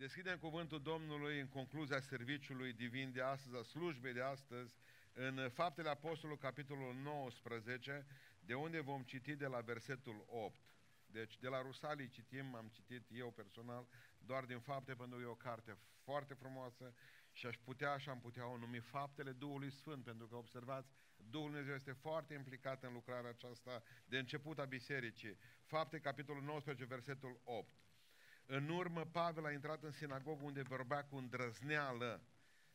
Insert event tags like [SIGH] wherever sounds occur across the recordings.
Deschidem cuvântul Domnului în concluzia serviciului divin de astăzi, a slujbei de astăzi, în Faptele Apostolului, capitolul 19, de unde vom citi de la versetul 8. Deci de la Rusalii citim, am citit eu personal, doar din fapte, pentru că e o carte foarte frumoasă și aș putea și am putea o numi Faptele Duhului Sfânt, pentru că observați, Duhul Dumnezeu este foarte implicat în lucrarea aceasta de început a bisericii. Fapte, capitolul 19, versetul 8. În urmă, Pavel a intrat în sinagogă unde vorbea cu îndrăzneală.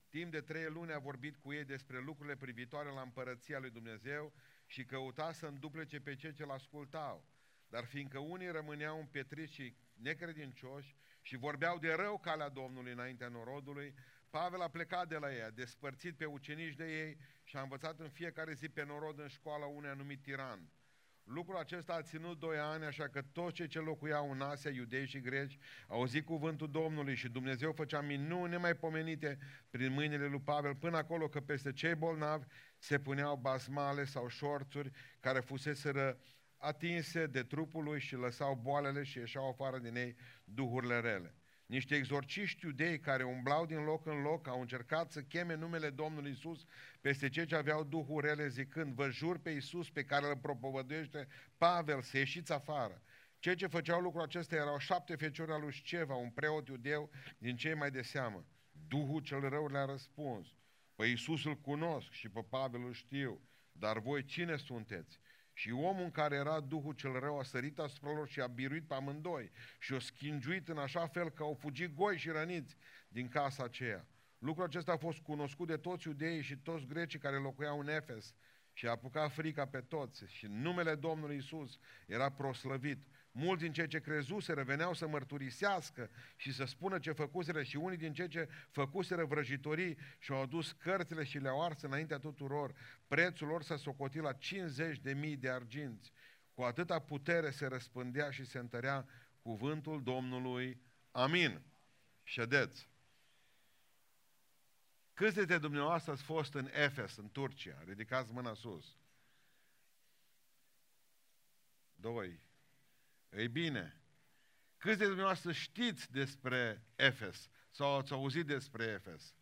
Timp de trei luni a vorbit cu ei despre lucrurile privitoare la împărăția lui Dumnezeu și căuta să înduplece pe cei ce-l ascultau. Dar fiindcă unii rămâneau împietriți și necredincioși și vorbeau de rău calea Domnului înaintea norodului, Pavel a plecat de la ei, a despărțit pe ucenici de ei și a învățat în fiecare zi pe norod în școala unui anumit tiran. Lucrul acesta a ținut doi ani, așa că toți cei ce locuiau în Asia, iudei și greci, au auzit cuvântul Domnului și Dumnezeu făcea minuni nemaipomenite prin mâinile lui Pavel, până acolo că peste cei bolnavi se puneau basmale sau șorțuri care fuseseră atinse de trupul lui și lăsau boalele și ieșeau afară din ei duhurile rele. Niște exorciști iudei care umblau din loc în loc au încercat să cheme numele Domnului Isus peste cei ce aveau duhuri rele zicând, vă jur pe Isus pe care îl propovăduiește Pavel să ieșiți afară. Cei ce făceau lucrul acesta erau șapte feciori al lui Sceva, un preot iudeu din cei mai de seamă. Duhul cel rău le-a răspuns, pe Isus îl cunosc și pe Pavel îl știu, dar voi cine sunteți? Și omul în care era Duhul cel rău a sărit asupra lor și a biruit pe amândoi și o schingiuit în așa fel că au fugit goi și răniți din casa aceea. Lucrul acesta a fost cunoscut de toți iudeii și toți grecii care locuiau în Efes și a apucat frica pe toți și numele Domnului Isus era proslăvit. Mulți din cei ce crezuseră veneau să mărturisească și să spună ce făcuseră și unii din cei ce făcuseră vrăjitorii și au adus cărțile și le-au ars înaintea tuturor. Prețul lor s-a socotit la 50 de mii de arginți. Cu atâta putere se răspândea și se întărea cuvântul Domnului. Amin. Ședeți. Câți dintre dumneavoastră ați fost în Efes, în Turcia? Ridicați mâna sus. Doi. Ei bine, câți de dumneavoastră știți despre Efes sau ați auzit despre Efes?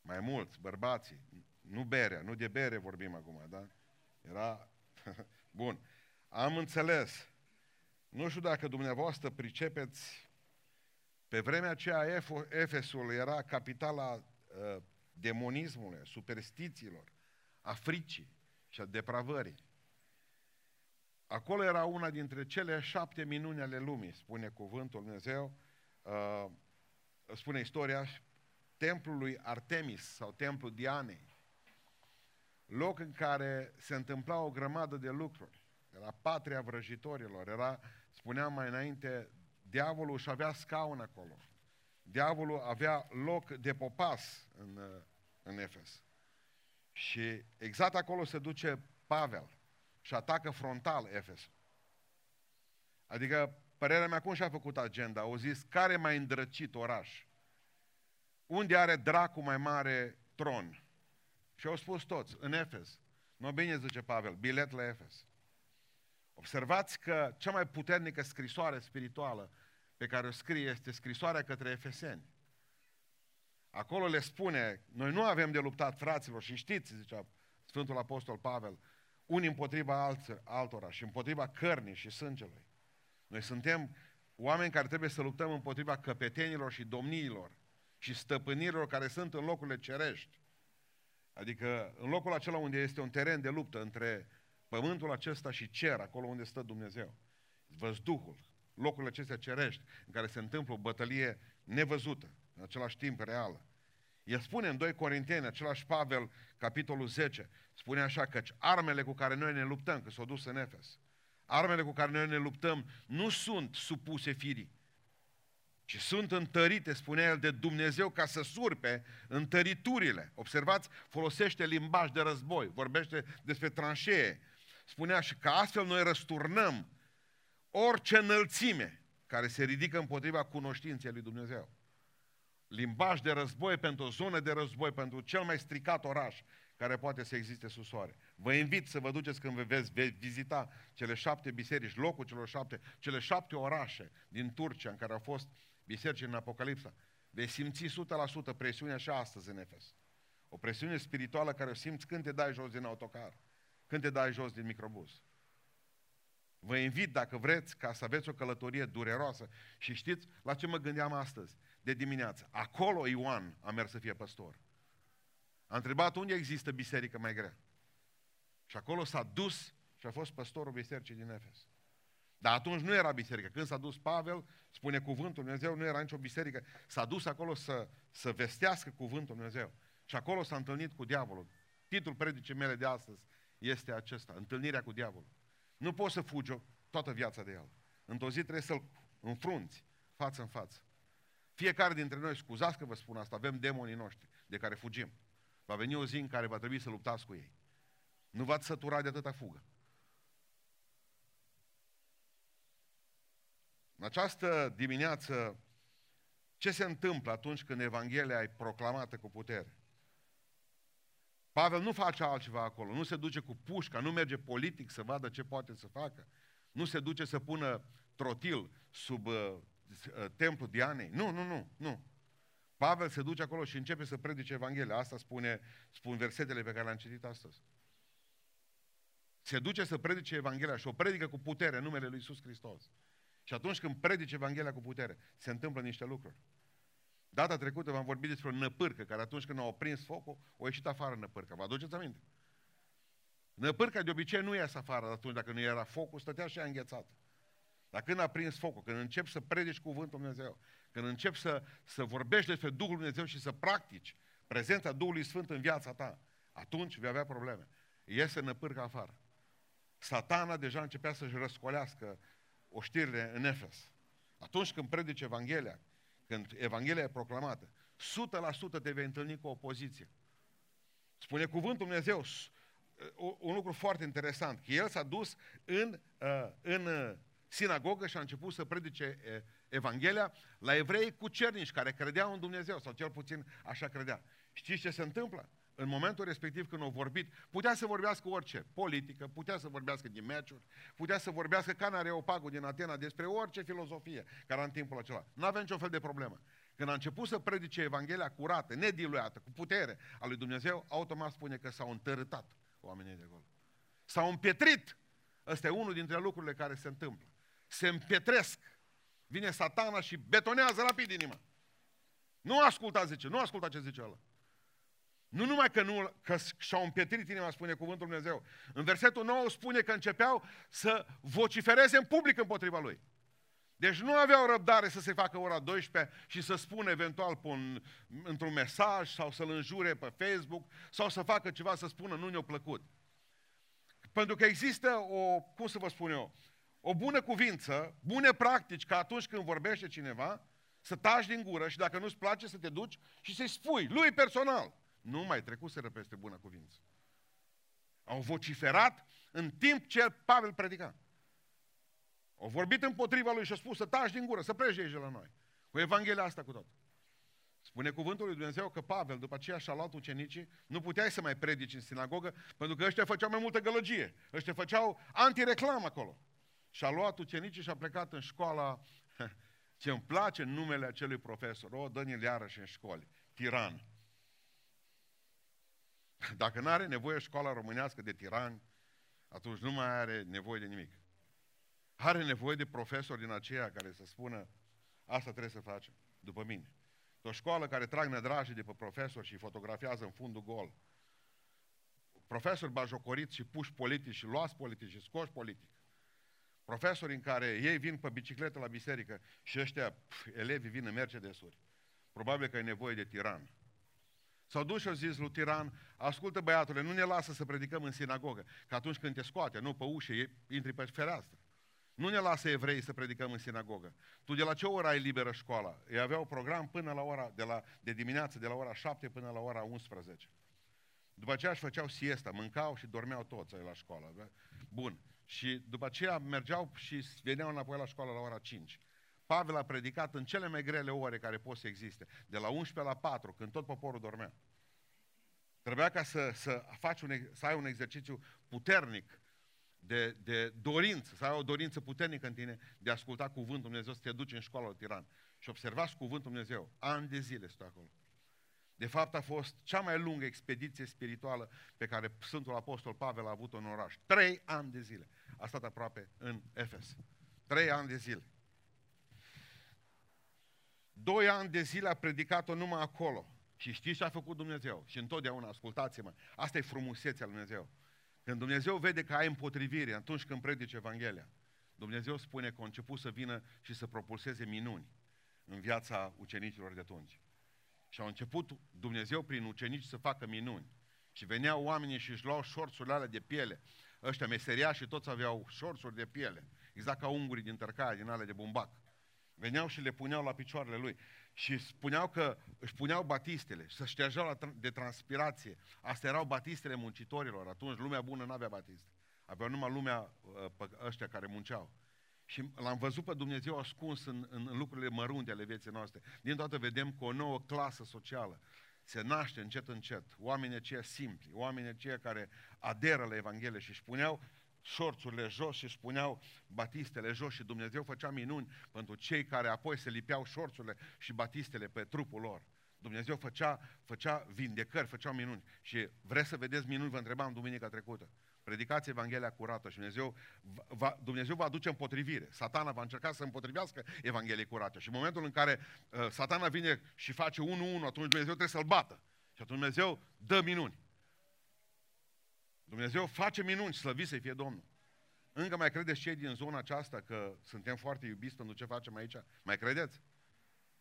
Mai mulți, bărbații. Nu berea, nu de bere vorbim acum, da? Era... [LAUGHS] Bun. Am înțeles. Nu știu dacă dumneavoastră pricepeți, pe vremea aceea Efesul era capitala uh, demonismului, superstițiilor, a fricii și a depravării. Acolo era una dintre cele șapte minuni ale lumii, spune cuvântul Dumnezeu, uh, spune istoria, templul lui Artemis sau templul Dianei. Loc în care se întâmpla o grămadă de lucruri. Era patria vrăjitorilor, era, spuneam mai înainte, diavolul își avea scaun acolo. Diavolul avea loc de popas în, în Efes. Și exact acolo se duce Pavel și atacă frontal Efes. Adică, părerea mea, cum și-a făcut agenda? Au zis, care mai îndrăcit oraș? Unde are dracu mai mare tron? Și au spus toți, în Efes. Nu bine, zice Pavel, bilet la Efes. Observați că cea mai puternică scrisoare spirituală pe care o scrie este scrisoarea către Efeseni. Acolo le spune, noi nu avem de luptat fraților și știți, zicea Sfântul Apostol Pavel, unii împotriva altora și împotriva cărnii și sângelui. Noi suntem oameni care trebuie să luptăm împotriva căpetenilor și domniilor și stăpânirilor care sunt în locurile cerești. Adică în locul acela unde este un teren de luptă între pământul acesta și cer, acolo unde stă Dumnezeu. Văzduhul, locurile acestea cerești, în care se întâmplă o bătălie nevăzută, în același timp reală. El spune în 2 Corinteni, același Pavel, capitolul 10, spune așa că armele cu care noi ne luptăm, că s-au dus în Efes, armele cu care noi ne luptăm nu sunt supuse firii, ci sunt întărite, spune el, de Dumnezeu ca să surpe întăriturile. Observați, folosește limbaj de război, vorbește despre tranșee. Spunea și că astfel noi răsturnăm orice înălțime care se ridică împotriva cunoștinței lui Dumnezeu limbaj de război pentru o zonă de război, pentru cel mai stricat oraș care poate să existe sub soare. Vă invit să vă duceți când veți, veți vizita cele șapte biserici, locul celor șapte, cele șapte orașe din Turcia în care au fost biserici în Apocalipsa. Veți simți 100% presiunea și astăzi în Efes. O presiune spirituală care o simți când te dai jos din autocar, când te dai jos din microbus. Vă invit, dacă vreți, ca să aveți o călătorie dureroasă. Și știți la ce mă gândeam astăzi, de dimineață? Acolo Ioan a mers să fie păstor. A întrebat unde există biserică mai grea. Și acolo s-a dus și a fost păstorul bisericii din Efes. Dar atunci nu era biserică. Când s-a dus Pavel, spune cuvântul Dumnezeu, nu era nicio biserică. S-a dus acolo să, să vestească cuvântul Dumnezeu. Și acolo s-a întâlnit cu diavolul. Titlul predicii mele de astăzi este acesta, întâlnirea cu diavolul. Nu poți să fugi toată viața de el. Într-o zi trebuie să-l înfrunți față în față. Fiecare dintre noi, scuzați că vă spun asta, avem demonii noștri de care fugim. Va veni o zi în care va trebui să luptați cu ei. Nu v-ați săturat de atâta fugă. În această dimineață, ce se întâmplă atunci când Evanghelia e proclamată cu putere? Pavel nu face altceva acolo, nu se duce cu pușca, nu merge politic să vadă ce poate să facă, nu se duce să pună trotil sub uh, uh, templul Dianei. Nu, nu, nu, nu. Pavel se duce acolo și începe să predice Evanghelia. Asta spune, spun versetele pe care le-am citit astăzi. Se duce să predice Evanghelia și o predică cu putere în numele Lui Iisus Hristos. Și atunci când predice Evanghelia cu putere, se întâmplă niște lucruri. Data trecută v-am vorbit despre o năpârcă, care atunci când au prins focul, o ieșit afară năpârca. Vă aduceți aminte? Năpârca de obicei nu ies afară atunci dacă nu era focul, stătea și a înghețat. Dar când a prins focul, când începi să predici cuvântul Dumnezeu, când începi să, să vorbești despre Duhul Dumnezeu și să practici prezența Duhului Sfânt în viața ta, atunci vei avea probleme. Iese năpârca afară. Satana deja începea să-și răscolească oștirile în Efes. Atunci când predici Evanghelia, când Evanghelia e proclamată, 100% te vei întâlni cu opoziție. Spune cuvântul Dumnezeu, un lucru foarte interesant, că el s-a dus în, uh, în uh, sinagogă și a început să predice Evanghelia la evrei cu cernici care credeau în Dumnezeu, sau cel puțin așa credea. Știți ce se întâmplă? în momentul respectiv când au vorbit, putea să vorbească orice, politică, putea să vorbească din meciuri, putea să vorbească ca Areopagul din Atena despre orice filozofie care în timpul acela. Nu avea niciun fel de problemă. Când a început să predice Evanghelia curată, nediluată, cu putere a lui Dumnezeu, automat spune că s-au întărâtat oamenii de acolo. S-au împietrit. Ăsta e unul dintre lucrurile care se întâmplă. Se împietresc. Vine satana și betonează rapid inima. Nu asculta, zice, nu asculta ce zice ăla. Nu numai că, nu, că și-au împietrit inima, spune cuvântul Dumnezeu. În versetul 9 spune că începeau să vocifereze în public împotriva lui. Deci nu aveau răbdare să se facă ora 12 și să spună eventual pe un, într-un mesaj sau să-l înjure pe Facebook sau să facă ceva să spună nu ne-a plăcut. Pentru că există o, cum să vă spun eu, o bună cuvință, bune practici ca atunci când vorbește cineva, să taci din gură și dacă nu-ți place să te duci și să-i spui, lui personal. Nu mai trecuseră peste bună cuvință. Au vociferat în timp ce Pavel predica. Au vorbit împotriva lui și au spus să taci din gură, să pleci de aici la noi. Cu Evanghelia asta cu tot. Spune cuvântul lui Dumnezeu că Pavel după aceea și-a luat ucenicii, nu puteai să mai predici în sinagogă, pentru că ăștia făceau mai multă gălăgie. Ăștia făceau antireclamă acolo. Și-a luat ucenicii și a plecat în școala, [LAUGHS] ce îmi place numele acelui profesor, o, dă-ne iarăși în școli, tiran. Dacă nu are nevoie școala românească de tirani, atunci nu mai are nevoie de nimic. Are nevoie de profesori din aceea care să spună asta trebuie să facem, după mine. O școală care trag nădraje de pe profesori și fotografiază în fundul gol. Profesori bajocoriți și puși politici și luați politici și scoși politic. Profesori în care ei vin pe bicicletă la biserică și ăștia, pf, elevii vin în Mercedes-uri. Probabil că e nevoie de tiran. S-au dus și au zis lui Tiran, ascultă băiatule, nu ne lasă să predicăm în sinagogă, că atunci când te scoate, nu pe ușă, intri pe fereastră. Nu ne lasă evrei să predicăm în sinagogă. Tu de la ce oră ai liberă școala? Ei aveau program până la ora, de, la, de dimineață, de la ora 7 până la ora 11. După aceea își făceau siesta, mâncau și dormeau toți la școală. Da? Bun. Și după aceea mergeau și veneau înapoi la școală la ora 5. Pavel a predicat în cele mai grele ore care pot să existe, de la 11 la 4, când tot poporul dormea. Trebuia ca să, să, faci un, să ai un exercițiu puternic de, de dorință, să ai o dorință puternică în tine de a asculta cuvântul Dumnezeu, să te duci în școala tiran. Și observați cuvântul Dumnezeu. Ani de zile stă acolo. De fapt a fost cea mai lungă expediție spirituală pe care Sfântul Apostol Pavel a avut-o în oraș. Trei ani de zile. A stat aproape în Efes. Trei ani de zile. Doi ani de zile a predicat-o numai acolo. Și știți ce a făcut Dumnezeu? Și întotdeauna, ascultați-mă, asta e frumusețea lui Dumnezeu. Când Dumnezeu vede că ai împotrivire atunci când predici Evanghelia, Dumnezeu spune că a început să vină și să propulseze minuni în viața ucenicilor de atunci. Și au început Dumnezeu prin ucenici să facă minuni. Și veneau oamenii și își luau șorțurile alea de piele. Ăștia meseria și toți aveau șorțuri de piele. Exact ca ungurii din tărcaia, din ale de bumbac. Veneau și le puneau la picioarele lui. Și spuneau că își puneau batistele și să ștergeau de transpirație. Astea erau batistele muncitorilor. Atunci lumea bună nu avea batiste. Aveau numai lumea uh, ăștia care munceau. Și l-am văzut pe Dumnezeu ascuns în, în, în lucrurile mărunte ale vieții noastre. Din toată vedem că o nouă clasă socială se naște încet încet. Oamenii aceia simpli, oamenii aceia care aderă la Evanghelie și își puneau șorțurile jos și își puneau batistele jos și Dumnezeu făcea minuni pentru cei care apoi se lipeau șorțurile și batistele pe trupul lor. Dumnezeu făcea, făcea vindecări, făcea minuni. Și vreți să vedeți minuni, vă întrebam duminica trecută. Predicați Evanghelia curată și Dumnezeu va, Dumnezeu va aduce împotrivire. Satana va încerca să împotrivească Evanghelia curată. Și în momentul în care uh, satana vine și face 1-1, atunci Dumnezeu trebuie să-l bată. Și atunci Dumnezeu dă minuni. Dumnezeu face minuni, slăvit să fie Domnul. Încă mai credeți cei din zona aceasta că suntem foarte iubiți pentru ce facem aici? Mai credeți?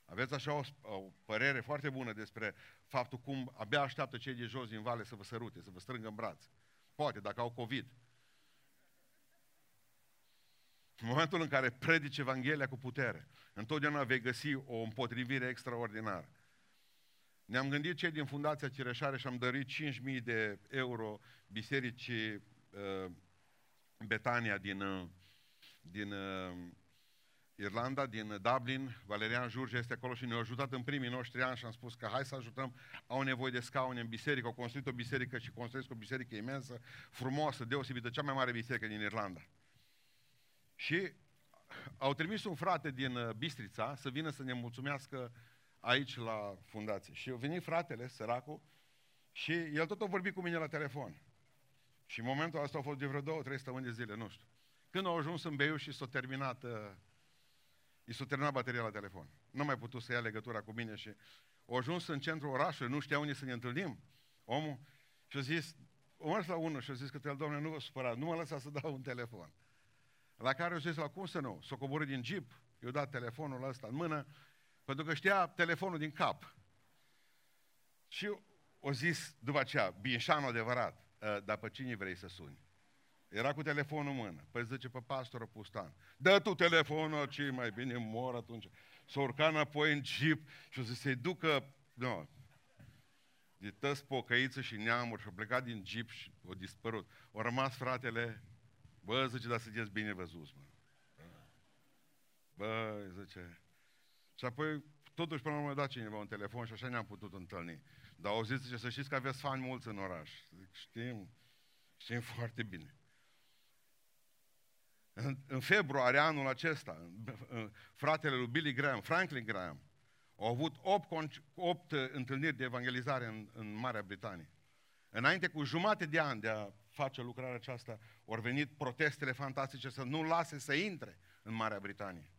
Aveți așa o, o părere foarte bună despre faptul cum abia așteaptă cei de jos din vale să vă sărute, să vă strângă în braț. Poate, dacă au COVID. În momentul în care predici Evanghelia cu putere, întotdeauna vei găsi o împotrivire extraordinară. Ne-am gândit cei din Fundația Cireșare și am dărit 5.000 de euro bisericii uh, Betania din, uh, din uh, Irlanda, din Dublin, Valerian Jurge este acolo și ne-a ajutat în primii noștri ani și am spus că hai să ajutăm, au nevoie de scaune în biserică, au construit o biserică și construiesc o biserică imensă, frumoasă, deosebită, cea mai mare biserică din Irlanda. Și au trimis un frate din uh, Bistrița să vină să ne mulțumească aici la fundație. Și a venit fratele, săracul, și el tot a vorbit cu mine la telefon. Și în momentul ăsta au fost de vreo două, trei săptămâni de zile, nu știu. Când au ajuns în Beiuș și s-a terminat uh, I s-a terminat bateria la telefon. Nu mai putut să ia legătura cu mine și au ajuns în centrul orașului, nu știa unde să ne întâlnim. Omul și a zis, o mers la unul și a zis că el, domnule, nu vă supărați, nu mă lăsa să dau un telefon. La care au zis, la cum să nu? S-a coborât din jeep, i-a dat telefonul ăsta în mână, pentru că știa telefonul din cap. Și o zis după aceea, binșanul adevărat, ă, dar pe cine vrei să suni? Era cu telefonul în mână. Păi zice pe pastorul Pustan, dă tu telefonul, ce mai bine mor atunci. S-a urcat înapoi în jeep și o să se ducă, nu, de tăți pocăiță și neamuri și a plecat din jeep și a dispărut. Au rămas fratele, bă, zice, dar sunteți bine văzuți, mă. Bă, zice. Și apoi, totuși, până la urmă, a dat cineva un telefon și așa ne-am putut întâlni. Dar au zis, zice, să știți că aveți fani mulți în oraș. Zic, știm, știm [LAUGHS] foarte bine. În, în februarie anul acesta, fratele lui Billy Graham, Franklin Graham, au avut 8, 8 întâlniri de evangelizare în, în Marea Britanie. Înainte cu jumate de ani de a face lucrarea aceasta, au venit protestele fantastice să nu lase să intre în Marea Britanie.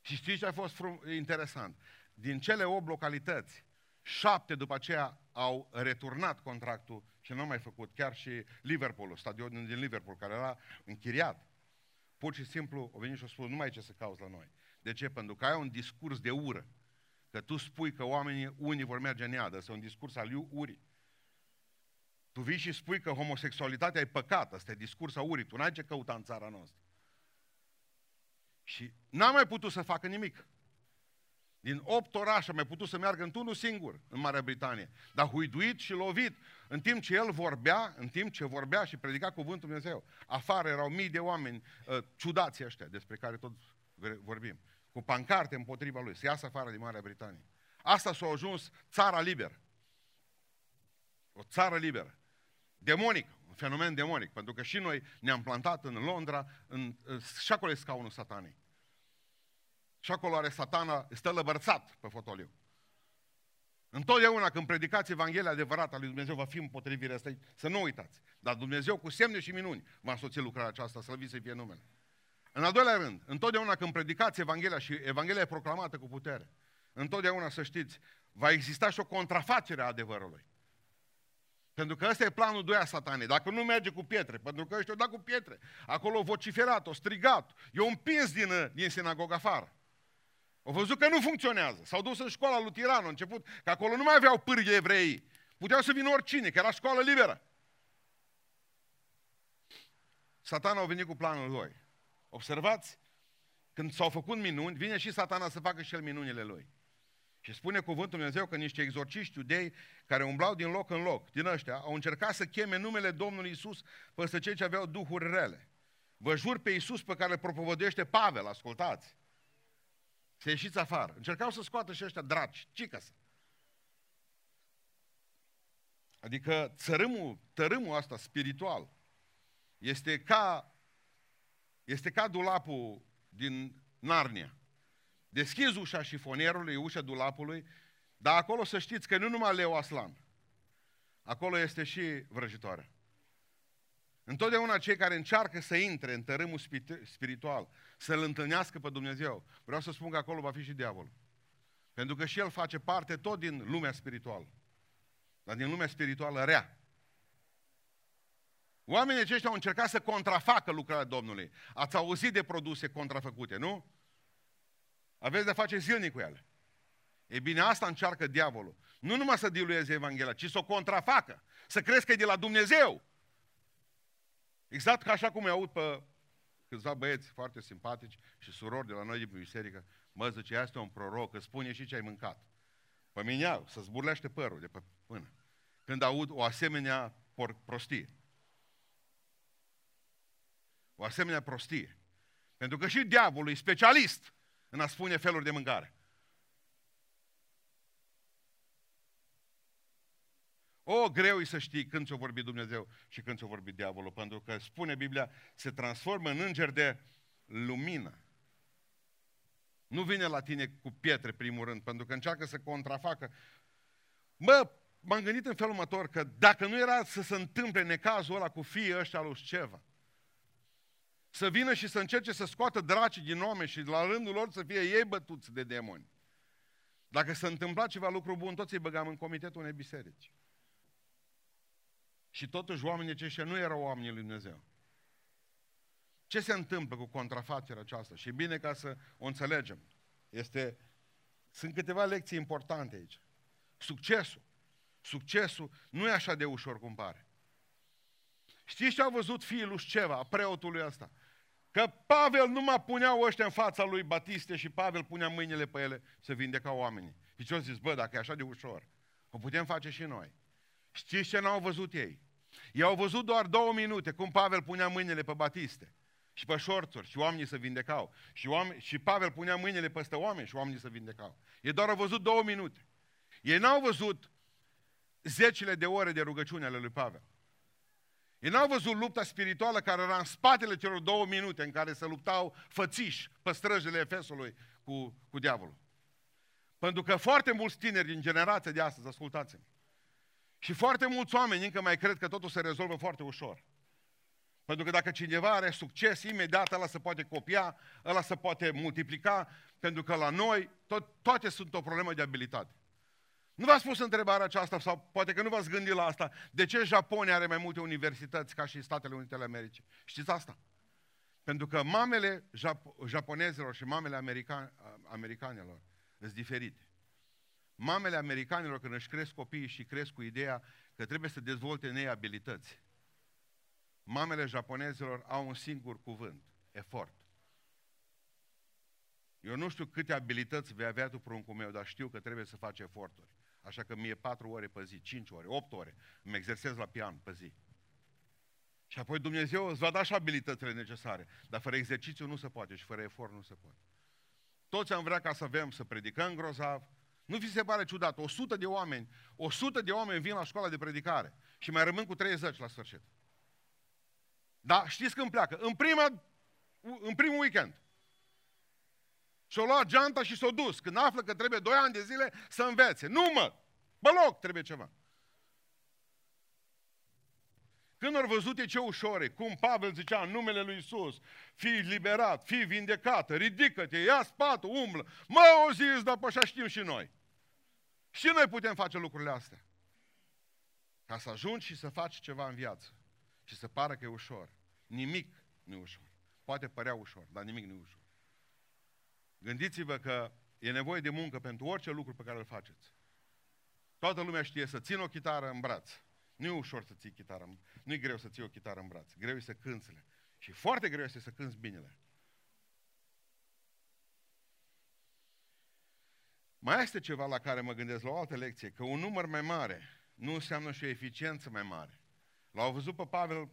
Și știți ce a fost interesant? Din cele 8 localități, șapte după aceea au returnat contractul și nu au mai făcut. Chiar și Liverpool, stadionul din Liverpool, care era închiriat. Pur și simplu, o venit și o spus, nu mai ce să cauți la noi. De ce? Pentru că ai un discurs de ură. Că tu spui că oamenii, unii vor merge în iadă, este un discurs al urii. Tu vii și spui că homosexualitatea e păcat, ăsta e discursul urii, tu n-ai ce căuta în țara noastră. Și n-am mai putut să facă nimic. Din opt orașe mai putut să meargă într-unul singur în Marea Britanie. Dar huiduit și lovit, în timp ce el vorbea, în timp ce vorbea și predica cuvântul Dumnezeu. Afară erau mii de oameni uh, ciudați ăștia despre care tot vorbim. Cu pancarte împotriva lui. Să iasă afară din Marea Britanie. Asta s-a ajuns țara liberă. O țară liberă. Demonic, un fenomen demonic, pentru că și noi ne-am plantat în Londra, în, și acolo e scaunul satanei. Și acolo are satana, stă lăbărțat pe fotoliu. Întotdeauna când predicați Evanghelia adevărată a lui Dumnezeu va fi împotrivirea asta, să nu uitați. Dar Dumnezeu cu semne și minuni va însoți lucrarea aceasta, să să fie numele. În al doilea rând, întotdeauna când predicați Evanghelia și Evanghelia e proclamată cu putere, întotdeauna să știți, va exista și o contrafacere a adevărului. Pentru că ăsta e planul 2 a satanei. Dacă nu merge cu pietre, pentru că ăștia au dat cu pietre, acolo au vociferat, au strigat, i-au împins din, din sinagoga afară. Au văzut că nu funcționează. S-au dus în școala lui Tiran, au început, că acolo nu mai aveau pârghie evrei. Puteau să vină oricine, că era școală liberă. Satana a venit cu planul lui. Observați? Când s-au făcut minuni, vine și satana să facă și el minunile lui. Și spune cuvântul Dumnezeu că niște exorciști iudei care umblau din loc în loc, din ăștia, au încercat să cheme numele Domnului Isus peste cei ce aveau duhuri rele. Vă jur pe Isus pe care îl propovădește Pavel, ascultați. Să ieșiți afară. Încercau să scoată și ăștia draci, să. Adică țărâmul, tărâmul asta spiritual este ca, este ca dulapul din Narnia. Deschizi ușa șifonierului, ușa dulapului, dar acolo să știți că nu numai leu aslan. Acolo este și vrăjitoarea. Întotdeauna cei care încearcă să intre în tărâmul spiritual, să-L întâlnească pe Dumnezeu, vreau să spun că acolo va fi și diavolul. Pentru că și el face parte tot din lumea spirituală. Dar din lumea spirituală rea. Oamenii aceștia au încercat să contrafacă lucrarea Domnului. Ați auzit de produse contrafăcute, nu? Aveți de face zilnic cu ele. E bine, asta încearcă diavolul. Nu numai să dilueze Evanghelia, ci să o contrafacă. Să crezi că e de la Dumnezeu. Exact ca așa cum îi aud pe câțiva băieți foarte simpatici și surori de la noi din biserică, mă zice, este un proroc, îți spune și ce ai mâncat. Pe mine să zburlește părul de pe până. Când aud o asemenea prostie. O asemenea prostie. Pentru că și diavolul e specialist în a spune feluri de mâncare. O, greu e să știi când ți-o vorbi Dumnezeu și când ți-o vorbi diavolul, pentru că spune Biblia, se transformă în înger de lumină. Nu vine la tine cu pietre, primul rând, pentru că încearcă să contrafacă. Mă, m-am gândit în felul următor că dacă nu era să se întâmple necazul ăla cu fiii ăștia lui ceva, să vină și să încerce să scoată dracii din oameni și la rândul lor să fie ei bătuți de demoni. Dacă se întâmpla ceva lucru bun, toți îi băgam în comitetul unei biserici. Și totuși oamenii aceștia nu erau oamenii lui Dumnezeu. Ce se întâmplă cu contrafacerea aceasta? Și e bine ca să o înțelegem. Este, sunt câteva lecții importante aici. Succesul. Succesul nu e așa de ușor cum pare. Știți ce au văzut fiul lui Sceva, preotului ăsta? Că Pavel nu mai puneau ăștia în fața lui Batiste și Pavel punea mâinile pe ele să vindecau oamenii. Și ce au zis, bă, dacă e așa de ușor, o putem face și noi. Știți ce n-au văzut ei? Ei au văzut doar două minute cum Pavel punea mâinile pe Batiste și pe șorțuri și oamenii se vindecau. Și, oameni, și Pavel punea mâinile peste oameni și oamenii se vindecau. Ei doar au văzut două minute. Ei n-au văzut zecile de ore de rugăciune ale lui Pavel. Ei n-au văzut lupta spirituală care era în spatele celor două minute în care se luptau fățiși pe străjile Efesului cu, cu diavolul. Pentru că foarte mulți tineri din generația de astăzi, ascultați-mă, și foarte mulți oameni încă mai cred că totul se rezolvă foarte ușor. Pentru că dacă cineva are succes, imediat ăla se poate copia, ăla se poate multiplica, pentru că la noi tot, toate sunt o problemă de abilitate. Nu v-ați pus întrebarea aceasta sau poate că nu v-ați gândit la asta. De ce Japonia are mai multe universități ca și Statele Unite ale Americii? Știți asta? Pentru că mamele Jap- japonezilor și mamele american- americanelor sunt diferite. Mamele americanilor când își cresc copiii și cresc cu ideea că trebuie să dezvolte în ei abilități. Mamele japonezilor au un singur cuvânt, efort. Eu nu știu câte abilități vei avea tu pruncul meu, dar știu că trebuie să faci eforturi. Așa că mie patru ore pe zi, cinci ore, opt ore, îmi exersez la pian pe zi. Și apoi Dumnezeu îți va da și abilitățile necesare. Dar fără exercițiu nu se poate și fără efort nu se poate. Toți am vrea ca să avem, să predicăm grozav, Nu vi se pare ciudat? 100 de oameni, 100 de oameni vin la școala de predicare și mai rămân cu 30 la sfârșit. Da, știți când pleacă? În, prima, în primul weekend. Și-o luat geanta și s-o dus. Când află că trebuie 2 ani de zile să învețe. Nu mă! Bă loc, trebuie ceva. Când au văzut e ce ușor e, cum Pavel zicea în numele lui Isus, fii liberat, fii vindecată, ridică-te, ia spatul, umblă. Mă, o zis, dar pe așa știm și noi. Și noi putem face lucrurile astea. Ca să ajungi și să faci ceva în viață. Și să pară că e ușor. Nimic nu e ușor. Poate părea ușor, dar nimic nu e ușor. Gândiți-vă că e nevoie de muncă pentru orice lucru pe care îl faceți. Toată lumea știe să țin o chitară în braț. Nu e ușor să ții chitară, nu e greu să ții o chitară în braț. Greu e să cânți Și foarte greu este să cânți binele. Mai este ceva la care mă gândesc la o altă lecție, că un număr mai mare nu înseamnă și o eficiență mai mare. L-au văzut pe Pavel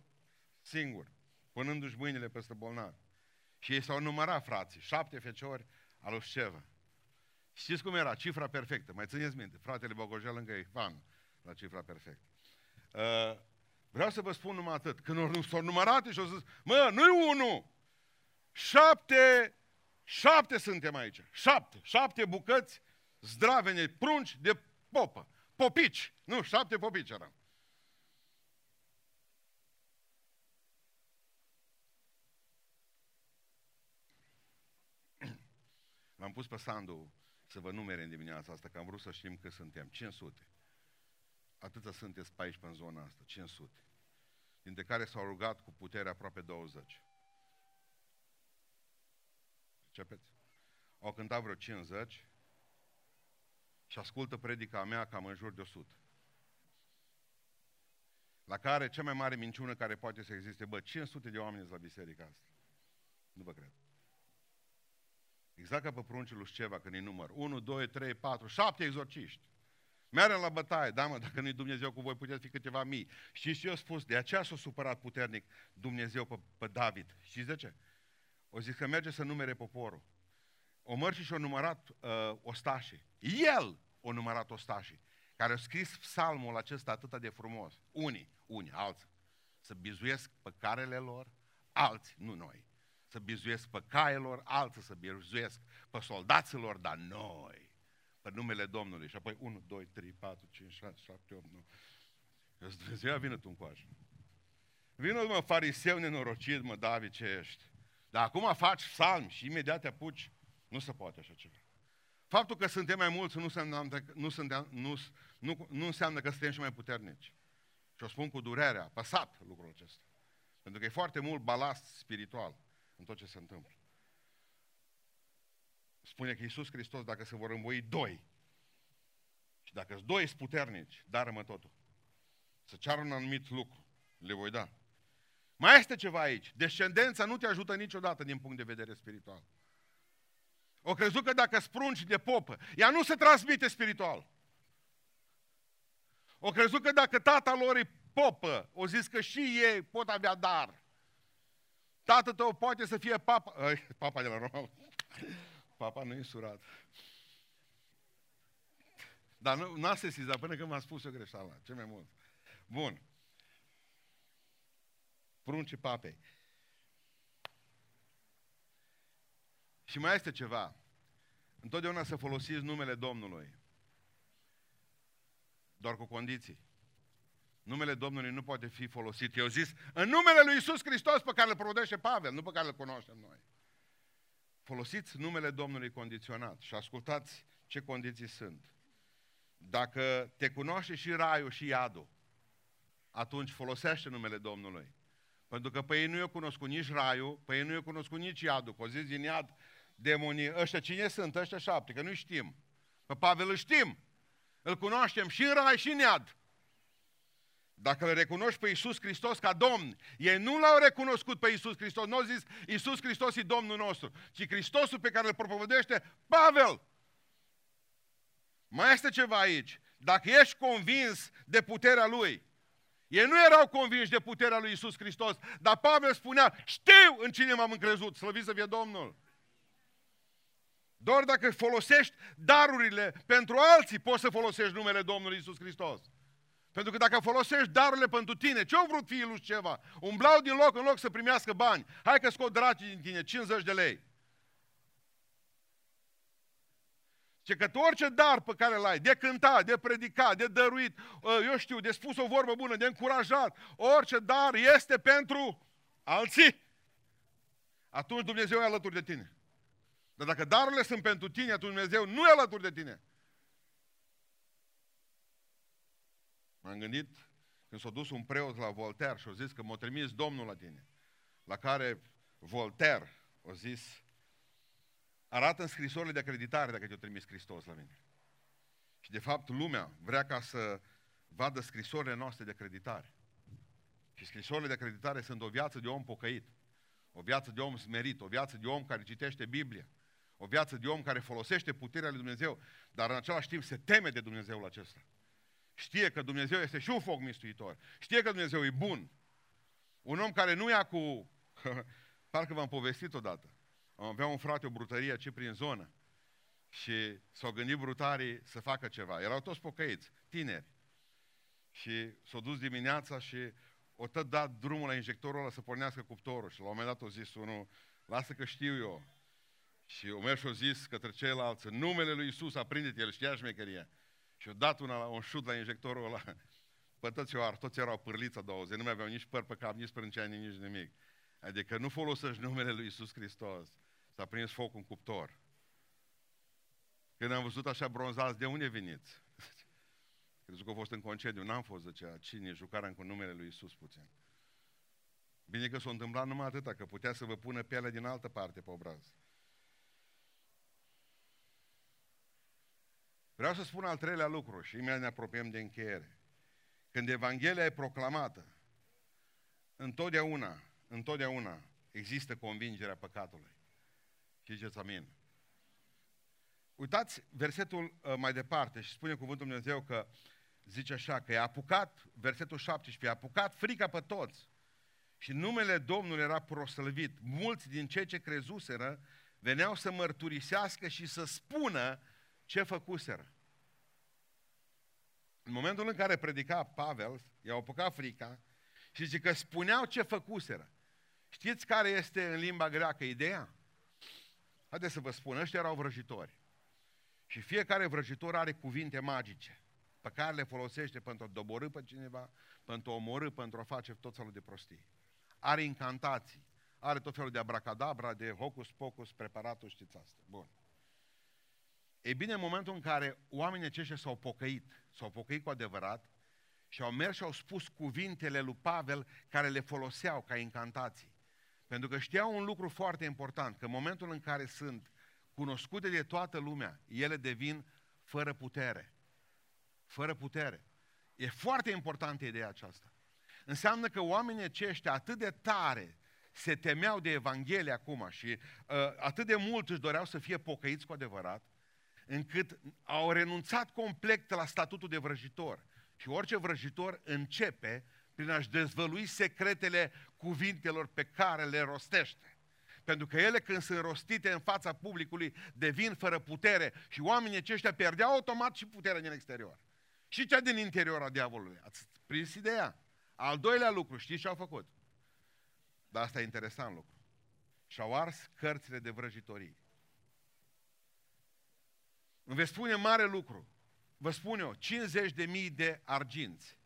singur, punându-și mâinile peste bolnav. Și ei s-au numărat, frații, șapte feciori al lui Șeva. Știți cum era? Cifra perfectă. Mai țineți minte? Fratele Bogojel lângă Ivan la cifra perfectă. Uh, vreau să vă spun numai atât. Când s-au numărat și au zis, mă, nu-i unul, șapte, șapte suntem aici. Șapte, șapte bucăți zdravene, prunci de popă. Popici. Nu, șapte popici eram. [CLEARS THROAT] L-am pus pe Sandu să vă numere în dimineața asta, că am vrut să știm cât suntem. 500. Atâta sunteți pe aici, pe în zona asta. 500. Dintre care s-au rugat cu putere aproape 20. Începeți? Au cântat vreo 50 și ascultă predica mea cam în jur de 100. La care cea mai mare minciună care poate să existe, bă, 500 de oameni la biserica asta. Nu vă cred. Exact ca pe pruncul lui șceva când e număr. 1, 2, 3, 4, 7 exorciști. Merem la bătaie, da mă, dacă nu-i Dumnezeu cu voi, puteți fi câteva mii. Știți ce eu spus? De aceea s-a supărat puternic Dumnezeu pe, pe David. Știți de ce? O zis că merge să numere poporul. O mărși și-o numărat uh, ostașii. El o numărat ostașii, care au scris psalmul acesta atât de frumos. Unii, unii, alții. Să bizuiesc pe carele lor, alții, nu noi să bizuiesc pe cailor, alții să bizuiesc pe soldaților, dar noi, pe numele Domnului. Și apoi 1, 2, 3, 4, 5, 6, 7, 8, 9. Eu zic, Dumnezeu, vină tu încoace. Vină, mă, fariseu nenorocit, mă, David, ce ești. Dar acum faci psalm și imediat te apuci. Nu se poate așa ceva. Faptul că suntem mai mulți nu înseamnă, nu, suntem, nu, nu, nu înseamnă că suntem și mai puternici. Și o spun cu durerea, păsat lucrul acesta. Pentru că e foarte mult balast spiritual în tot ce se întâmplă. Spune că Iisus Hristos, dacă se vor învoi doi, și dacă doi sunt puternici, dară-mă totul. Să ceară un anumit lucru, le voi da. Mai este ceva aici. Descendența nu te ajută niciodată din punct de vedere spiritual. O crezut că dacă sprunci de popă, ea nu se transmite spiritual. O crezut că dacă tata lor e popă, o zis că și ei pot avea dar. Tatăl tău poate să fie papa. Ai, papa de la Roma. Papa nu e surat. Dar nu, n-a sesizat până când m-a spus o greșeală. Ce mai mult. Bun. Pruncii papei. Și mai este ceva. Întotdeauna să folosiți numele Domnului. Doar cu condiții. Numele Domnului nu poate fi folosit. Eu zis, în numele lui Isus Hristos pe care îl provedește Pavel, nu pe care îl cunoaștem noi. Folosiți numele Domnului condiționat și ascultați ce condiții sunt. Dacă te cunoaște și raiul și iadul, atunci folosește numele Domnului. Pentru că pe ei nu i-a cunoscut nici raiul, pe ei nu i-a cunoscut nici iadul. Că o zis din iad, demonii, ăștia cine sunt? Ăștia șapte, că nu știm. Pe Pavel îl știm. Îl cunoaștem și în rai și în iad. Dacă îl recunoști pe Iisus Hristos ca Domn, ei nu l-au recunoscut pe Iisus Hristos, nu au zis Iisus Hristos e Domnul nostru, ci Hristosul pe care îl propovădește Pavel. Mai este ceva aici. Dacă ești convins de puterea Lui, ei nu erau convinși de puterea lui Iisus Hristos, dar Pavel spunea, știu în cine m-am încrezut, slăvit să fie Domnul. Doar dacă folosești darurile pentru alții, poți să folosești numele Domnului Isus Hristos. Pentru că dacă folosești darurile pentru tine, ce-au vrut fiul ceva? Umblau din loc în loc să primească bani. Hai că scot dracii din tine, 50 de lei. Ce că tu orice dar pe care l-ai, de cântat, de predicat, de dăruit, ă, eu știu, de spus o vorbă bună, de încurajat, orice dar este pentru alții, atunci Dumnezeu e alături de tine. Dar dacă darurile sunt pentru tine, atunci Dumnezeu nu e alături de tine. M-am gândit când s-a dus un preot la Voltaire și a zis că m-a trimis Domnul la tine. La care Voltaire a zis, arată în scrisorile de acreditare dacă te-a trimis Hristos la mine. Și de fapt lumea vrea ca să vadă scrisorile noastre de acreditare. Și scrisorile de acreditare sunt o viață de om pocăit, o viață de om smerit, o viață de om care citește Biblia, o viață de om care folosește puterea lui Dumnezeu, dar în același timp se teme de Dumnezeul acesta. Știe că Dumnezeu este și un foc mistuitor. Știe că Dumnezeu e bun. Un om care nu ia cu... [LAUGHS] Parcă v-am povestit odată. Avea un frate o brutărie ce prin zonă. Și s-au gândit brutarii să facă ceva. Erau toți pocăiți, tineri. Și s-au dus dimineața și o tot dat drumul la injectorul ăla să pornească cuptorul. Și la un moment dat o zis unul, lasă că știu eu. Și o mers și-o zis către ceilalți, în numele lui Isus aprinde el, știa șmecheria. Și-o dat una, un șut la injectorul ăla. [LAUGHS] Pe toți, eu, toți erau pârliță două zi, nu mai aveau nici păr pe cap, nici sprânceani, nici nimic. Adică nu folosești numele lui Isus Hristos. S-a prins foc în cuptor. Când am văzut așa bronzați, de unde veniți? [LAUGHS] Crezut că au fost în concediu. N-am fost, zicea. Cine? Jucarea cu numele lui Isus puțin. Bine că s-a întâmplat numai atâta, că putea să vă pună pielea din altă parte pe obraz. Vreau să spun al treilea lucru și imediat ne apropiem de încheiere. Când Evanghelia e proclamată, întotdeauna, întotdeauna există convingerea păcatului. Și ziceți amin. Uitați versetul uh, mai departe și spune cuvântul Dumnezeu că zice așa, că i-a apucat, versetul 17, i-a apucat frica pe toți. Și numele Domnului era proslăvit. Mulți din cei ce crezuseră veneau să mărturisească și să spună ce făcuseră. În momentul în care predica Pavel, i-a apucat frica și zice că spuneau ce făcuseră. Știți care este în limba greacă ideea? Haideți să vă spun, ăștia erau vrăjitori. Și fiecare vrăjitor are cuvinte magice pe care le folosește pentru a doborâ pe cineva, pentru a omorâ, pentru a face tot felul de prostii. Are incantații, are tot felul de abracadabra, de hocus-pocus, preparatul, știți asta. Bun. E bine, în momentul în care oamenii aceștia s-au pocăit, s-au pocăit cu adevărat și au mers și au spus cuvintele lui Pavel care le foloseau ca incantații. Pentru că știau un lucru foarte important, că în momentul în care sunt cunoscute de toată lumea, ele devin fără putere. Fără putere. E foarte importantă ideea aceasta. Înseamnă că oamenii aceștia atât de tare se temeau de Evanghelie acum și uh, atât de mult își doreau să fie pocăiți cu adevărat, încât au renunțat complet la statutul de vrăjitor. Și orice vrăjitor începe prin a-și dezvălui secretele cuvintelor pe care le rostește. Pentru că ele când sunt rostite în fața publicului devin fără putere și oamenii aceștia pierdeau automat și puterea din exterior. Și cea din interior a diavolului. Ați prins ideea? Al doilea lucru, știți ce au făcut? Dar asta e interesant lucru. Și-au ars cărțile de vrăjitorie. Îmi veți spune mare lucru. Vă spun eu, 50 de mii de arginți.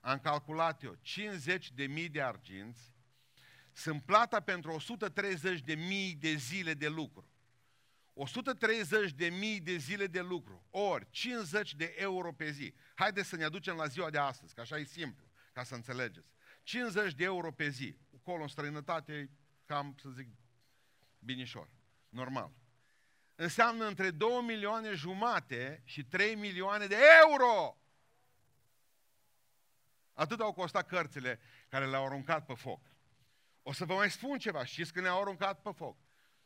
Am calculat eu, 50 de mii de arginți sunt plata pentru 130 de mii de zile de lucru. 130 de mii de zile de lucru, ori 50 de euro pe zi. Haideți să ne aducem la ziua de astăzi, că așa e simplu, ca să înțelegeți. 50 de euro pe zi. Acolo în străinătate, cam, să zic, binișor, normal înseamnă între 2 milioane jumate și 3 milioane de euro. Atât au costat cărțile care le-au aruncat pe foc. O să vă mai spun ceva. Știți că ne-au aruncat pe foc?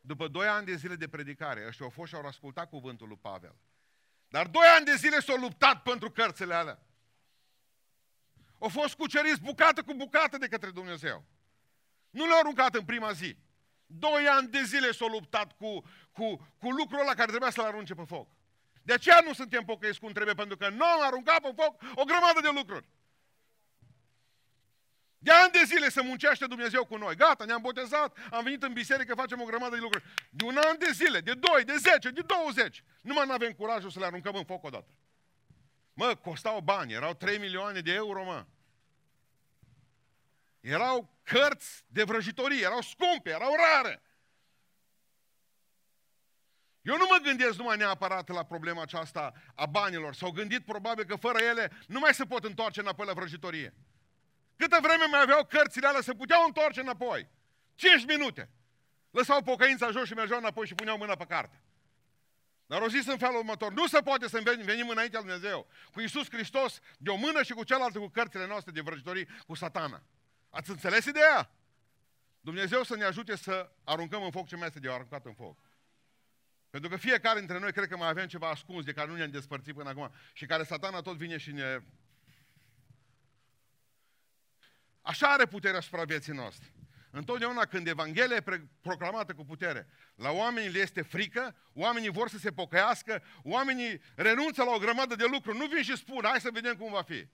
După 2 ani de zile de predicare, ăștia au fost și au ascultat cuvântul lui Pavel. Dar 2 ani de zile s-au luptat pentru cărțile alea. Au fost cuceriți bucată cu bucată de către Dumnezeu. Nu le-au aruncat în prima zi. Doi ani de zile s-au luptat cu, cu, cu lucrul ăla care trebuia să-l arunce pe foc. De aceea nu suntem pocăiți cum trebuie, pentru că nu am aruncat pe foc o grămadă de lucruri. De ani de zile să muncește Dumnezeu cu noi. Gata, ne-am botezat, am venit în biserică, facem o grămadă de lucruri. De un an de zile, de doi, de zece, de douăzeci. Numai nu avem curajul să le aruncăm în foc odată. Mă, costau bani, erau 3 milioane de euro, mă. Erau cărți de vrăjitorie, erau scumpe, erau rare. Eu nu mă gândesc numai neapărat la problema aceasta a banilor. S-au gândit probabil că fără ele nu mai se pot întoarce înapoi la vrăjitorie. Câtă vreme mai aveau cărțile alea, se puteau întoarce înapoi. 5 minute. Lăsau pocăința jos și mergeau înapoi și puneau mâna pe carte. Dar au zis în felul următor, nu se poate să venim înaintea lui Dumnezeu cu Iisus Hristos de o mână și cu cealaltă cu cărțile noastre de vrăjitorii cu satana. Ați înțeles ideea? Dumnezeu să ne ajute să aruncăm în foc ce mai este de aruncat în foc. Pentru că fiecare dintre noi cred că mai avem ceva ascuns de care nu ne-am despărțit până acum și care satana tot vine și ne... Așa are puterea asupra vieții noastre. Întotdeauna când Evanghelia e proclamată cu putere, la oamenii le este frică, oamenii vor să se pocăiască, oamenii renunță la o grămadă de lucruri, nu vin și spun, hai să vedem cum va fi.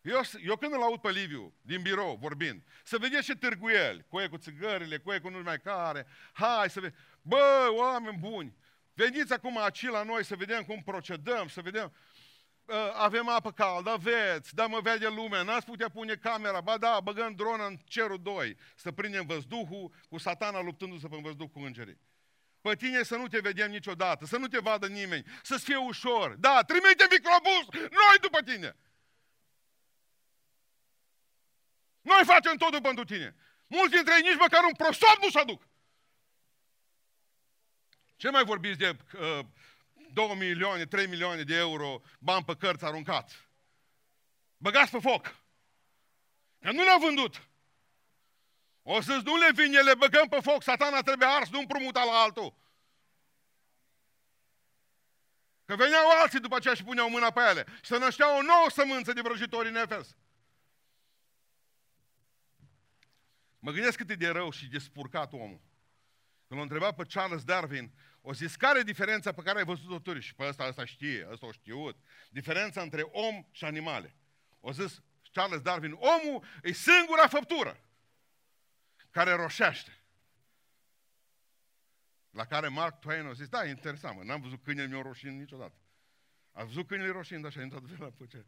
Eu, eu când îl aud pe Liviu, din birou, vorbind, să vedeți ce târguieli, cu cu țigările, cu cu nu mai care, hai să vedem, bă, oameni buni, veniți acum aici la noi să vedem cum procedăm, să vedem, uh, avem apă caldă, aveți, da mă vede lumea, n-ați putea pune camera, ba da, băgăm drona în cerul 2, să prindem văzduhul cu satana luptându-se pe văzduh cu îngerii. Pe tine să nu te vedem niciodată, să nu te vadă nimeni, să-ți fie ușor. Da, trimite microbus, noi după tine. Noi facem totul pentru tine. Mulți dintre ei nici măcar un prosop nu-și aduc. Ce mai vorbiți de uh, 2 milioane, 3 milioane de euro bani pe cărți aruncați? Băgați pe foc. Că nu le-au vândut. O să nu le vine, le băgăm pe foc, satana trebuie ars, nu împrumuta la altul. Că veneau alții după aceea și puneau mâna pe ele. Și să năștea o nouă sămânță de vrăjitori în Efes. Mă gândesc cât e de rău și de spurcat omul. Când l-a întrebat pe Charles Darwin, o zis, care e diferența pe care ai văzut-o tu? Și pe ăsta, ăsta știe, ăsta o știut. Diferența între om și animale. O zis Charles Darwin, omul e singura făptură care roșește. La care Mark Twain a zis, da, e interesant, mă, n-am văzut câinele meu roșind niciodată. A văzut câinele roșind așa, în toată la puce.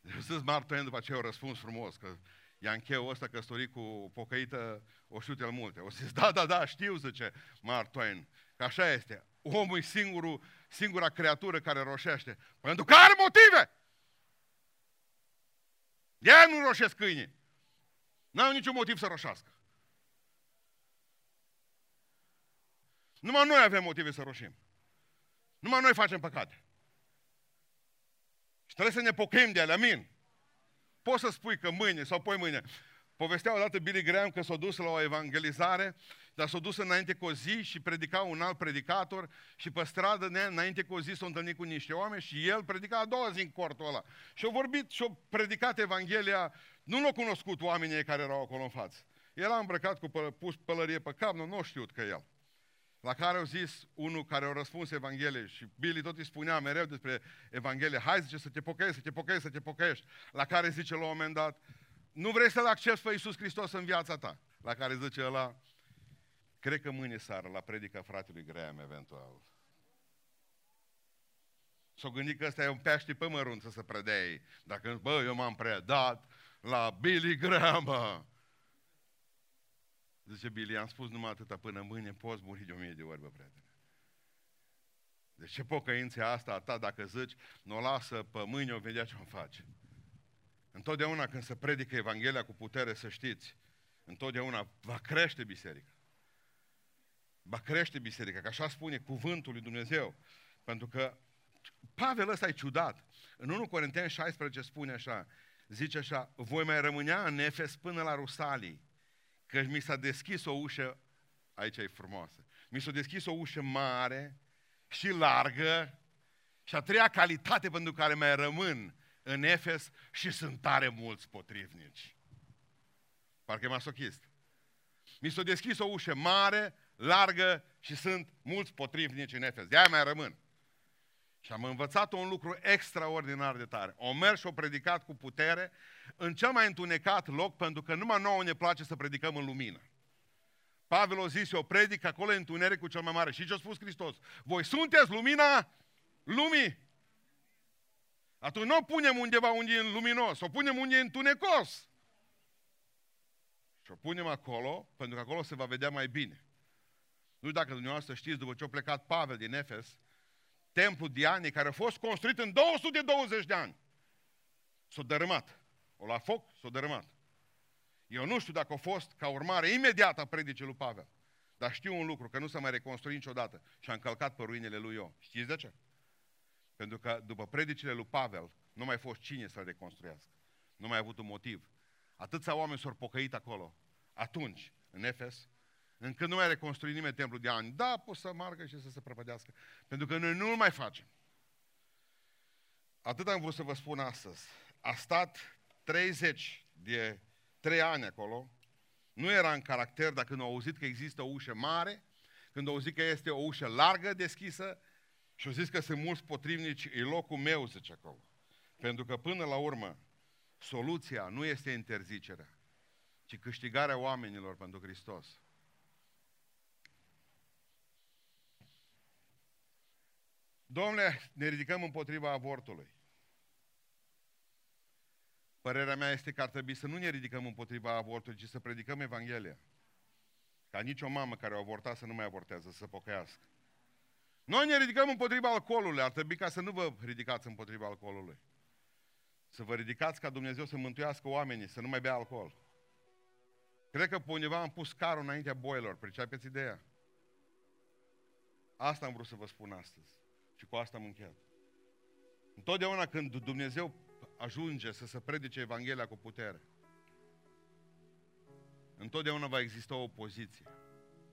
Eu zis Mark Twain după aceea a răspuns frumos, că Iancheu ăsta căsătorit cu o pocăită, o știu el multe. O zis, da, da, da, știu, zice Mark Twain, că așa este. Omul e singurul, singura creatură care roșește. Pentru că are motive! de nu roșesc câinii. N-au niciun motiv să roșească. Numai noi avem motive să roșim. Numai noi facem păcate. Și trebuie să ne pocăim de ele, amin. Poți să spui că mâine sau poi mâine. Povestea odată Billy Graham că s-a dus la o evangelizare, dar s-a dus înainte cu o zi și predica un alt predicator și pe stradă, înainte cu o zi s-a întâlnit cu niște oameni și el predica a doua zi în cortul ăla. Și a vorbit și a predicat Evanghelia, nu l-au cunoscut oamenii care erau acolo în față. Era îmbrăcat cu pă, pus pălărie pe cap, nu, nu știut că el. La care au zis unul care a răspuns Evanghelie și Billy tot îi spunea mereu despre Evanghelie, hai zice să te pocăiești, să te pocăiești, să te pocăiești. La care zice la un moment dat, nu vrei să-L accepti pe Iisus Hristos în viața ta. La care zice ăla, cred că mâine seară la predica fratelui Graham eventual. S-o gândit că ăsta e un pește pe mărunt să se predei. Dacă, bă, eu m-am predat la Billy Graham, bă. Zice Billy, am spus numai atâta până mâine poți muri de o mie de ori, bă, prietene. De ce pocăință e asta a ta dacă zici, nu o lasă pe mâine, o vedea ce o face. Întotdeauna când se predică Evanghelia cu putere, să știți, întotdeauna va crește biserica. Va crește biserica, că așa spune cuvântul lui Dumnezeu. Pentru că Pavel ăsta e ciudat. În 1 Corinteni 16 spune așa, zice așa, voi mai rămânea în Efes până la Rusalii că mi s-a deschis o ușă, aici e frumoasă, mi s-a deschis o ușă mare și largă și a treia calitate pentru care mai rămân în Efes și sunt tare mulți potrivnici. Parcă e masochist. Mi s-a deschis o ușă mare, largă și sunt mulți potrivnici în Efes. De-aia mai rămân. Și am învățat un lucru extraordinar de tare. O mers și o predicat cu putere în cel mai întunecat loc, pentru că numai nouă ne place să predicăm în lumină. Pavel a zis, eu predic acolo în întunericul cel mai mare. Și ce a spus Hristos? Voi sunteți lumina lumii. Atunci nu o punem undeva unde e luminos, o punem unde e întunecos. Și o punem acolo, pentru că acolo se va vedea mai bine. Nu știu dacă dumneavoastră știți, după ce a plecat Pavel din Efes, templul Dianei, care a fost construit în 220 de ani, s-a dărâmat. O la foc, s-a dărâmat. Eu nu știu dacă a fost ca urmare imediată a predicii lui Pavel. Dar știu un lucru, că nu s-a mai reconstruit niciodată și a încălcat pe ruinele lui Ion. Știți de ce? Pentru că după predicile lui Pavel, nu mai fost cine să-l reconstruiască. Nu mai a avut un motiv. Atâția oameni s-au pocăit acolo. Atunci, în Efes, încât nu mai reconstruit nimeni templul de ani. Da, pot să margă și să se prăpădească. Pentru că noi nu-l mai facem. Atât am vrut să vă spun astăzi. A stat 30 de 3 ani acolo. Nu era în caracter, dacă când au auzit că există o ușă mare, când au auzit că este o ușă largă deschisă, și au zis că sunt mulți potrivnici, e locul meu, zice acolo. Pentru că până la urmă, soluția nu este interzicerea, ci câștigarea oamenilor pentru Hristos. Domnule, ne ridicăm împotriva avortului. Părerea mea este că ar trebui să nu ne ridicăm împotriva avortului, ci să predicăm Evanghelia. Ca nicio mamă care a avortat să nu mai avortează, să pocăiască. Noi ne ridicăm împotriva alcoolului, ar trebui ca să nu vă ridicați împotriva alcoolului. Să vă ridicați ca Dumnezeu să mântuiască oamenii, să nu mai bea alcool. Cred că pe undeva am pus carul înaintea boilor, pricepeți ideea? Asta am vrut să vă spun astăzi. Și cu asta am încheiat. Întotdeauna când Dumnezeu ajunge să se predice Evanghelia cu putere, întotdeauna va exista o opoziție.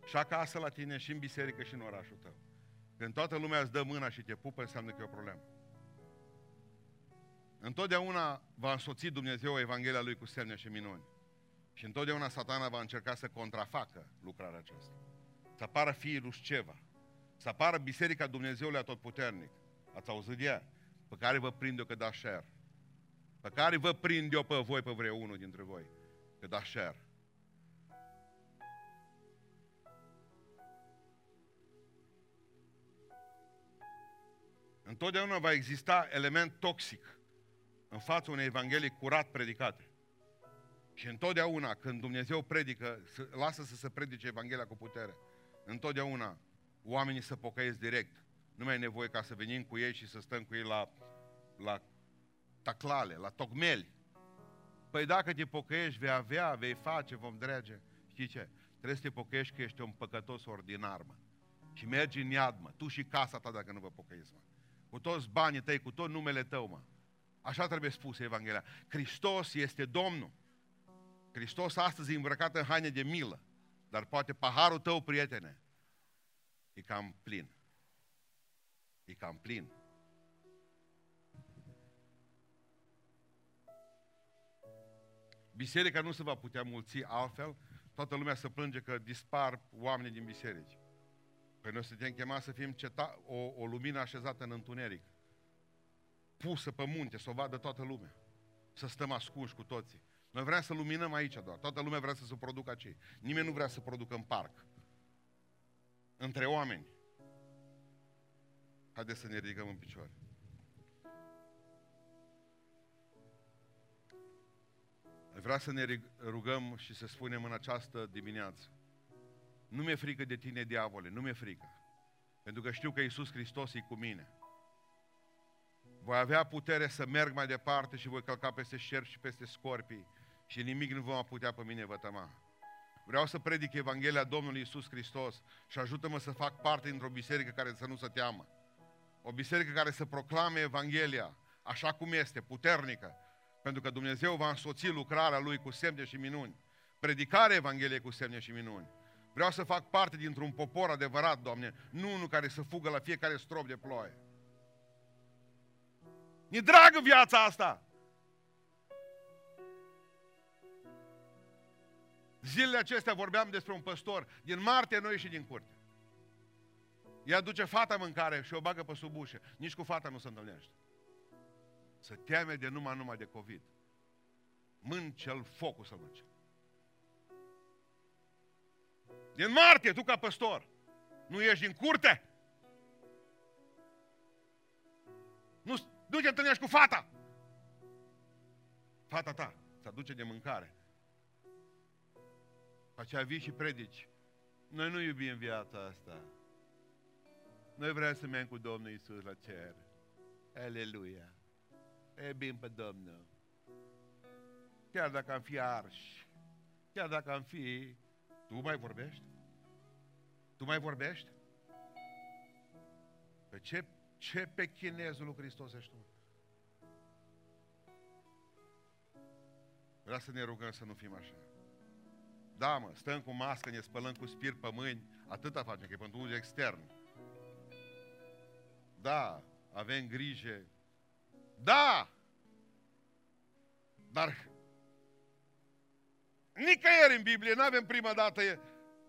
Și acasă la tine, și în biserică, și în orașul tău. Când toată lumea îți dă mâna și te pupă, înseamnă că e o problemă. Întotdeauna va însoți Dumnezeu Evanghelia Lui cu semne și minuni. Și întotdeauna satana va încerca să contrafacă lucrarea aceasta. Să apară fiii lui Sceva. Să apară Biserica Dumnezeului Atotputernic. Ați auzit de ea? Pe care vă prind eu că da share. Pe care vă prind eu pe voi, pe vreunul dintre voi. Că da share. Întotdeauna va exista element toxic în fața unei evanghelii curat predicate. Și întotdeauna când Dumnezeu predică, lasă să se predice Evanghelia cu putere, întotdeauna oamenii să pocăiesc direct. Nu mai e nevoie ca să venim cu ei și să stăm cu ei la, la taclale, la tocmeli. Păi dacă te pocăiești, vei avea, vei face, vom drege. Știi ce? Trebuie să te pocăiești că ești un păcătos ordinar, mă. Și mergi în iad, mă. Tu și casa ta dacă nu vă pocăiți, mă cu toți banii tăi, cu tot numele tău, mă. Așa trebuie spus Evanghelia. Hristos este Domnul. Hristos astăzi e îmbrăcat în haine de milă. Dar poate paharul tău, prietene, e cam plin. E cam plin. Biserica nu se va putea mulți altfel, toată lumea să plânge că dispar oamenii din biserici. Păi noi suntem chemați să fim ceta, o, o lumină așezată în întuneric. Pusă pe munte, să o vadă toată lumea. Să stăm ascunși cu toții. Noi vrem să luminăm aici doar. Toată lumea vrea să se producă aici. Nimeni nu vrea să producă în parc. Între oameni. Haideți să ne ridicăm în picioare. Vreau să ne rugăm și să spunem în această dimineață nu mi-e frică de tine, diavole, nu mi-e frică. Pentru că știu că Iisus Hristos e cu mine. Voi avea putere să merg mai departe și voi călca peste șerpi și peste scorpii și nimic nu va putea pe mine vătăma. Vreau să predic Evanghelia Domnului Iisus Hristos și ajută-mă să fac parte dintr-o biserică care să nu se teamă. O biserică care să proclame Evanghelia așa cum este, puternică, pentru că Dumnezeu va însoți lucrarea Lui cu semne și minuni. Predicarea Evangheliei cu semne și minuni. Vreau să fac parte dintr-un popor adevărat, Doamne, nu unul care să fugă la fiecare strop de ploaie. E dragă viața asta! Zilele acestea vorbeam despre un păstor. Din martie noi și din curte. Ea duce fata mâncare și o bagă pe sub ușă. Nici cu fata nu se întâlnește. Să teme de numai numai de COVID. Mânce-l focul să mânce. Din martie, tu ca păstor, nu ieși din curte? Nu, nu te întâlnești cu fata. Fata ta să aduce de mâncare. Aceea vii și predici. Noi nu iubim viața asta. Noi vrem să mergem cu Domnul Isus la cer. Aleluia. E bine pe Domnul. Chiar dacă am fi arși, chiar dacă am fi... Tu mai vorbești? Tu mai vorbești? Pe ce, ce pe chinezul lui Hristos ești tu? Vreau să ne rugăm să nu fim așa. Da, mă, stăm cu mască, ne spălăm cu spirit pe mâini, atâta facem, că e pentru unul extern. Da, avem grijă. Da! Dar nicăieri în Biblie nu avem prima dată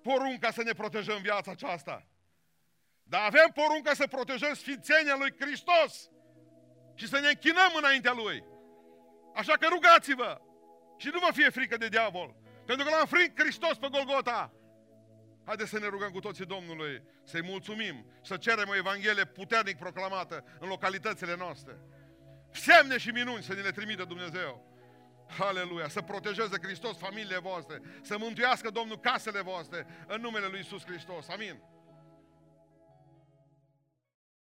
porunca să ne protejăm viața aceasta. Dar avem porunca să protejăm sfințenia lui Hristos și să ne închinăm înaintea Lui. Așa că rugați-vă și nu vă fie frică de diavol. Pentru că l-a înfrânt Hristos pe Golgota. Haideți să ne rugăm cu toții Domnului, să-i mulțumim, să cerem o Evanghelie puternic proclamată în localitățile noastre. Semne și minuni să ne le trimită Dumnezeu. Aleluia! Să protejeze Hristos familiile voastre, să mântuiască Domnul casele voastre în numele Lui Iisus Hristos. Amin.